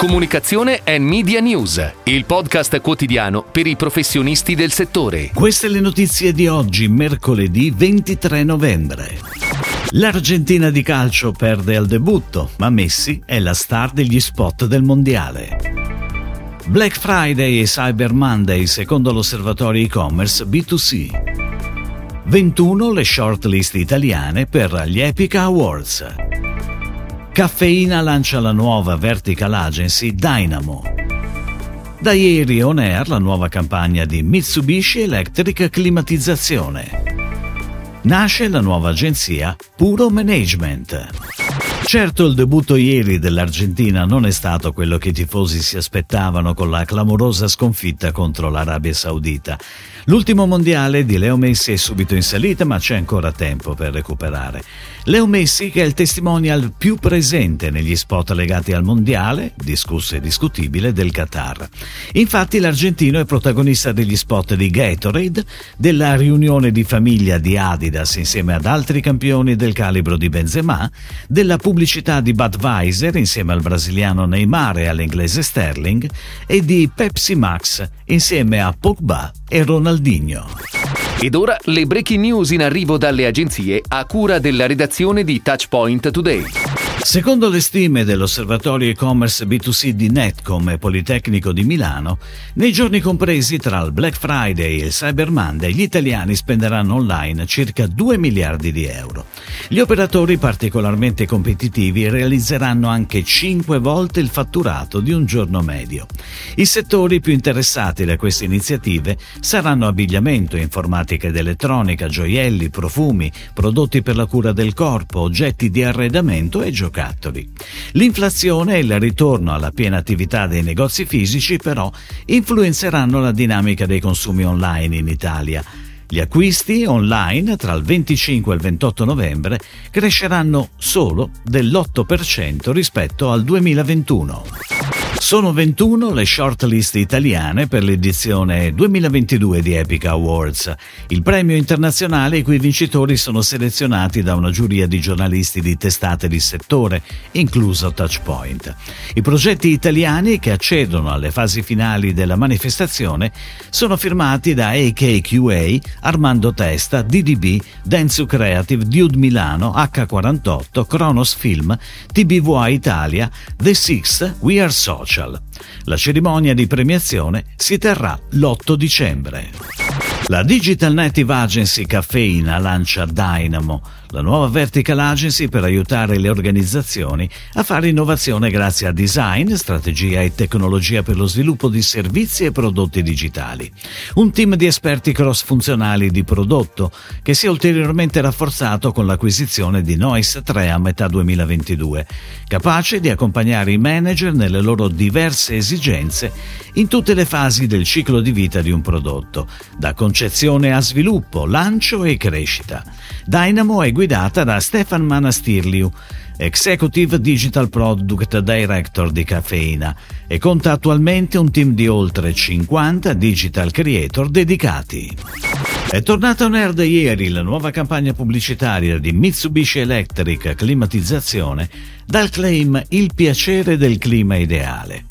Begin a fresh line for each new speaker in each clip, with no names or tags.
Comunicazione e Media News, il podcast quotidiano per i professionisti del settore.
Queste le notizie di oggi, mercoledì 23 novembre. L'Argentina di calcio perde al debutto, ma Messi è la star degli spot del mondiale. Black Friday e Cyber Monday secondo l'osservatorio e-commerce B2C. 21 le shortlist italiane per gli Epica Awards. Caffeina lancia la nuova vertical agency Dynamo. Da ieri on air la nuova campagna di Mitsubishi Electric Climatizzazione. Nasce la nuova agenzia Puro Management. Certo il debutto ieri dell'Argentina non è stato quello che i tifosi si aspettavano con la clamorosa sconfitta contro l'Arabia Saudita. L'ultimo mondiale di Leo Messi è subito in salita ma c'è ancora tempo per recuperare. Leo Messi che è il testimonial più presente negli spot legati al mondiale, discusso e discutibile, del Qatar. Infatti l'argentino è protagonista degli spot di Gatorade, della riunione di famiglia di Adidas insieme ad altri campioni del calibro di Benzema, della pubblicità pubblicità di Budweiser insieme al brasiliano Neymar e all'inglese Sterling e di Pepsi Max insieme a Pogba e Ronaldinho.
Ed ora le breaking news in arrivo dalle agenzie a cura della redazione di Touchpoint Today.
Secondo le stime dell'osservatorio e-commerce B2C di Netcom e Politecnico di Milano, nei giorni compresi tra il Black Friday e il Cyber Monday gli italiani spenderanno online circa 2 miliardi di euro. Gli operatori particolarmente competitivi realizzeranno anche 5 volte il fatturato di un giorno medio. I settori più interessati da queste iniziative saranno abbigliamento, informatica ed elettronica, gioielli, profumi, prodotti per la cura del corpo, oggetti di arredamento e giocattoli giocattoli. L'inflazione e il ritorno alla piena attività dei negozi fisici però influenzeranno la dinamica dei consumi online in Italia. Gli acquisti online tra il 25 e il 28 novembre cresceranno solo dell'8% rispetto al 2021. Sono 21 le shortlist italiane per l'edizione 2022 di Epica Awards, il premio internazionale i cui vincitori sono selezionati da una giuria di giornalisti di testate di settore, incluso Touchpoint. I progetti italiani che accedono alle fasi finali della manifestazione sono firmati da AKQA, Armando Testa, DDB, Densu Creative, Dude Milano, H48, Kronos Film, TBVA Italia, The Six, We Are Social. La cerimonia di premiazione si terrà l'8 dicembre. La Digital Native Agency Caffeina lancia Dynamo, la nuova vertical agency per aiutare le organizzazioni a fare innovazione grazie a design, strategia e tecnologia per lo sviluppo di servizi e prodotti digitali. Un team di esperti cross-funzionali di prodotto che si è ulteriormente rafforzato con l'acquisizione di Noise 3 a metà 2022, capace di accompagnare i manager nelle loro diverse esigenze in tutte le fasi del ciclo di vita di un prodotto, da concezione a sviluppo, lancio e crescita. Dynamo è guidata da Stefan Manastirliu, Executive Digital Product Director di Caffeina e conta attualmente un team di oltre 50 digital creator dedicati. È tornata on air da ieri la nuova campagna pubblicitaria di Mitsubishi Electric Climatizzazione dal claim Il piacere del clima ideale.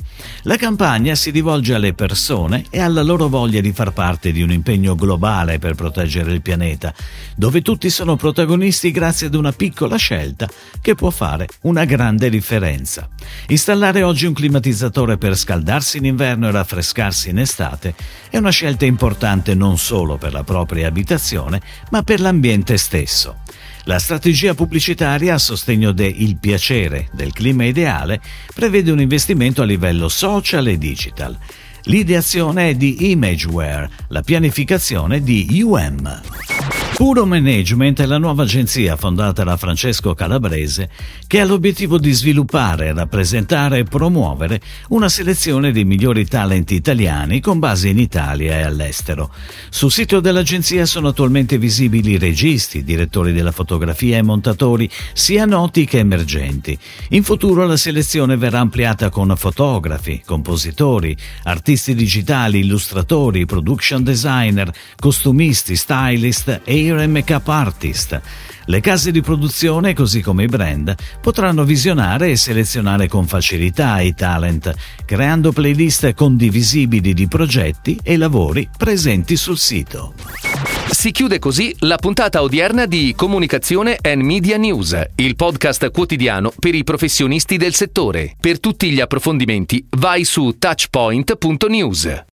La campagna si rivolge alle persone e alla loro voglia di far parte di un impegno globale per proteggere il pianeta, dove tutti sono protagonisti grazie ad una piccola scelta che può fare una grande differenza. Installare oggi un climatizzatore per scaldarsi in inverno e raffrescarsi in estate è una scelta importante non solo per la propria abitazione, ma per l'ambiente stesso. La strategia pubblicitaria a sostegno del piacere del clima ideale prevede un investimento a livello social e digital. L'ideazione è di Imageware, la pianificazione di UM. Puro Management è la nuova agenzia fondata da Francesco Calabrese che ha l'obiettivo di sviluppare, rappresentare e promuovere una selezione dei migliori talenti italiani con base in Italia e all'estero. Sul sito dell'agenzia sono attualmente visibili registi, direttori della fotografia e montatori sia noti che emergenti. In futuro la selezione verrà ampliata con fotografi, compositori, artisti digitali, illustratori, production designer, costumisti, stylist e E Makeup Artist. Le case di produzione, così come i brand, potranno visionare e selezionare con facilità i talent, creando playlist condivisibili di progetti e lavori presenti sul sito.
Si chiude così la puntata odierna di Comunicazione and Media News, il podcast quotidiano per i professionisti del settore. Per tutti gli approfondimenti vai su touchpoint.news.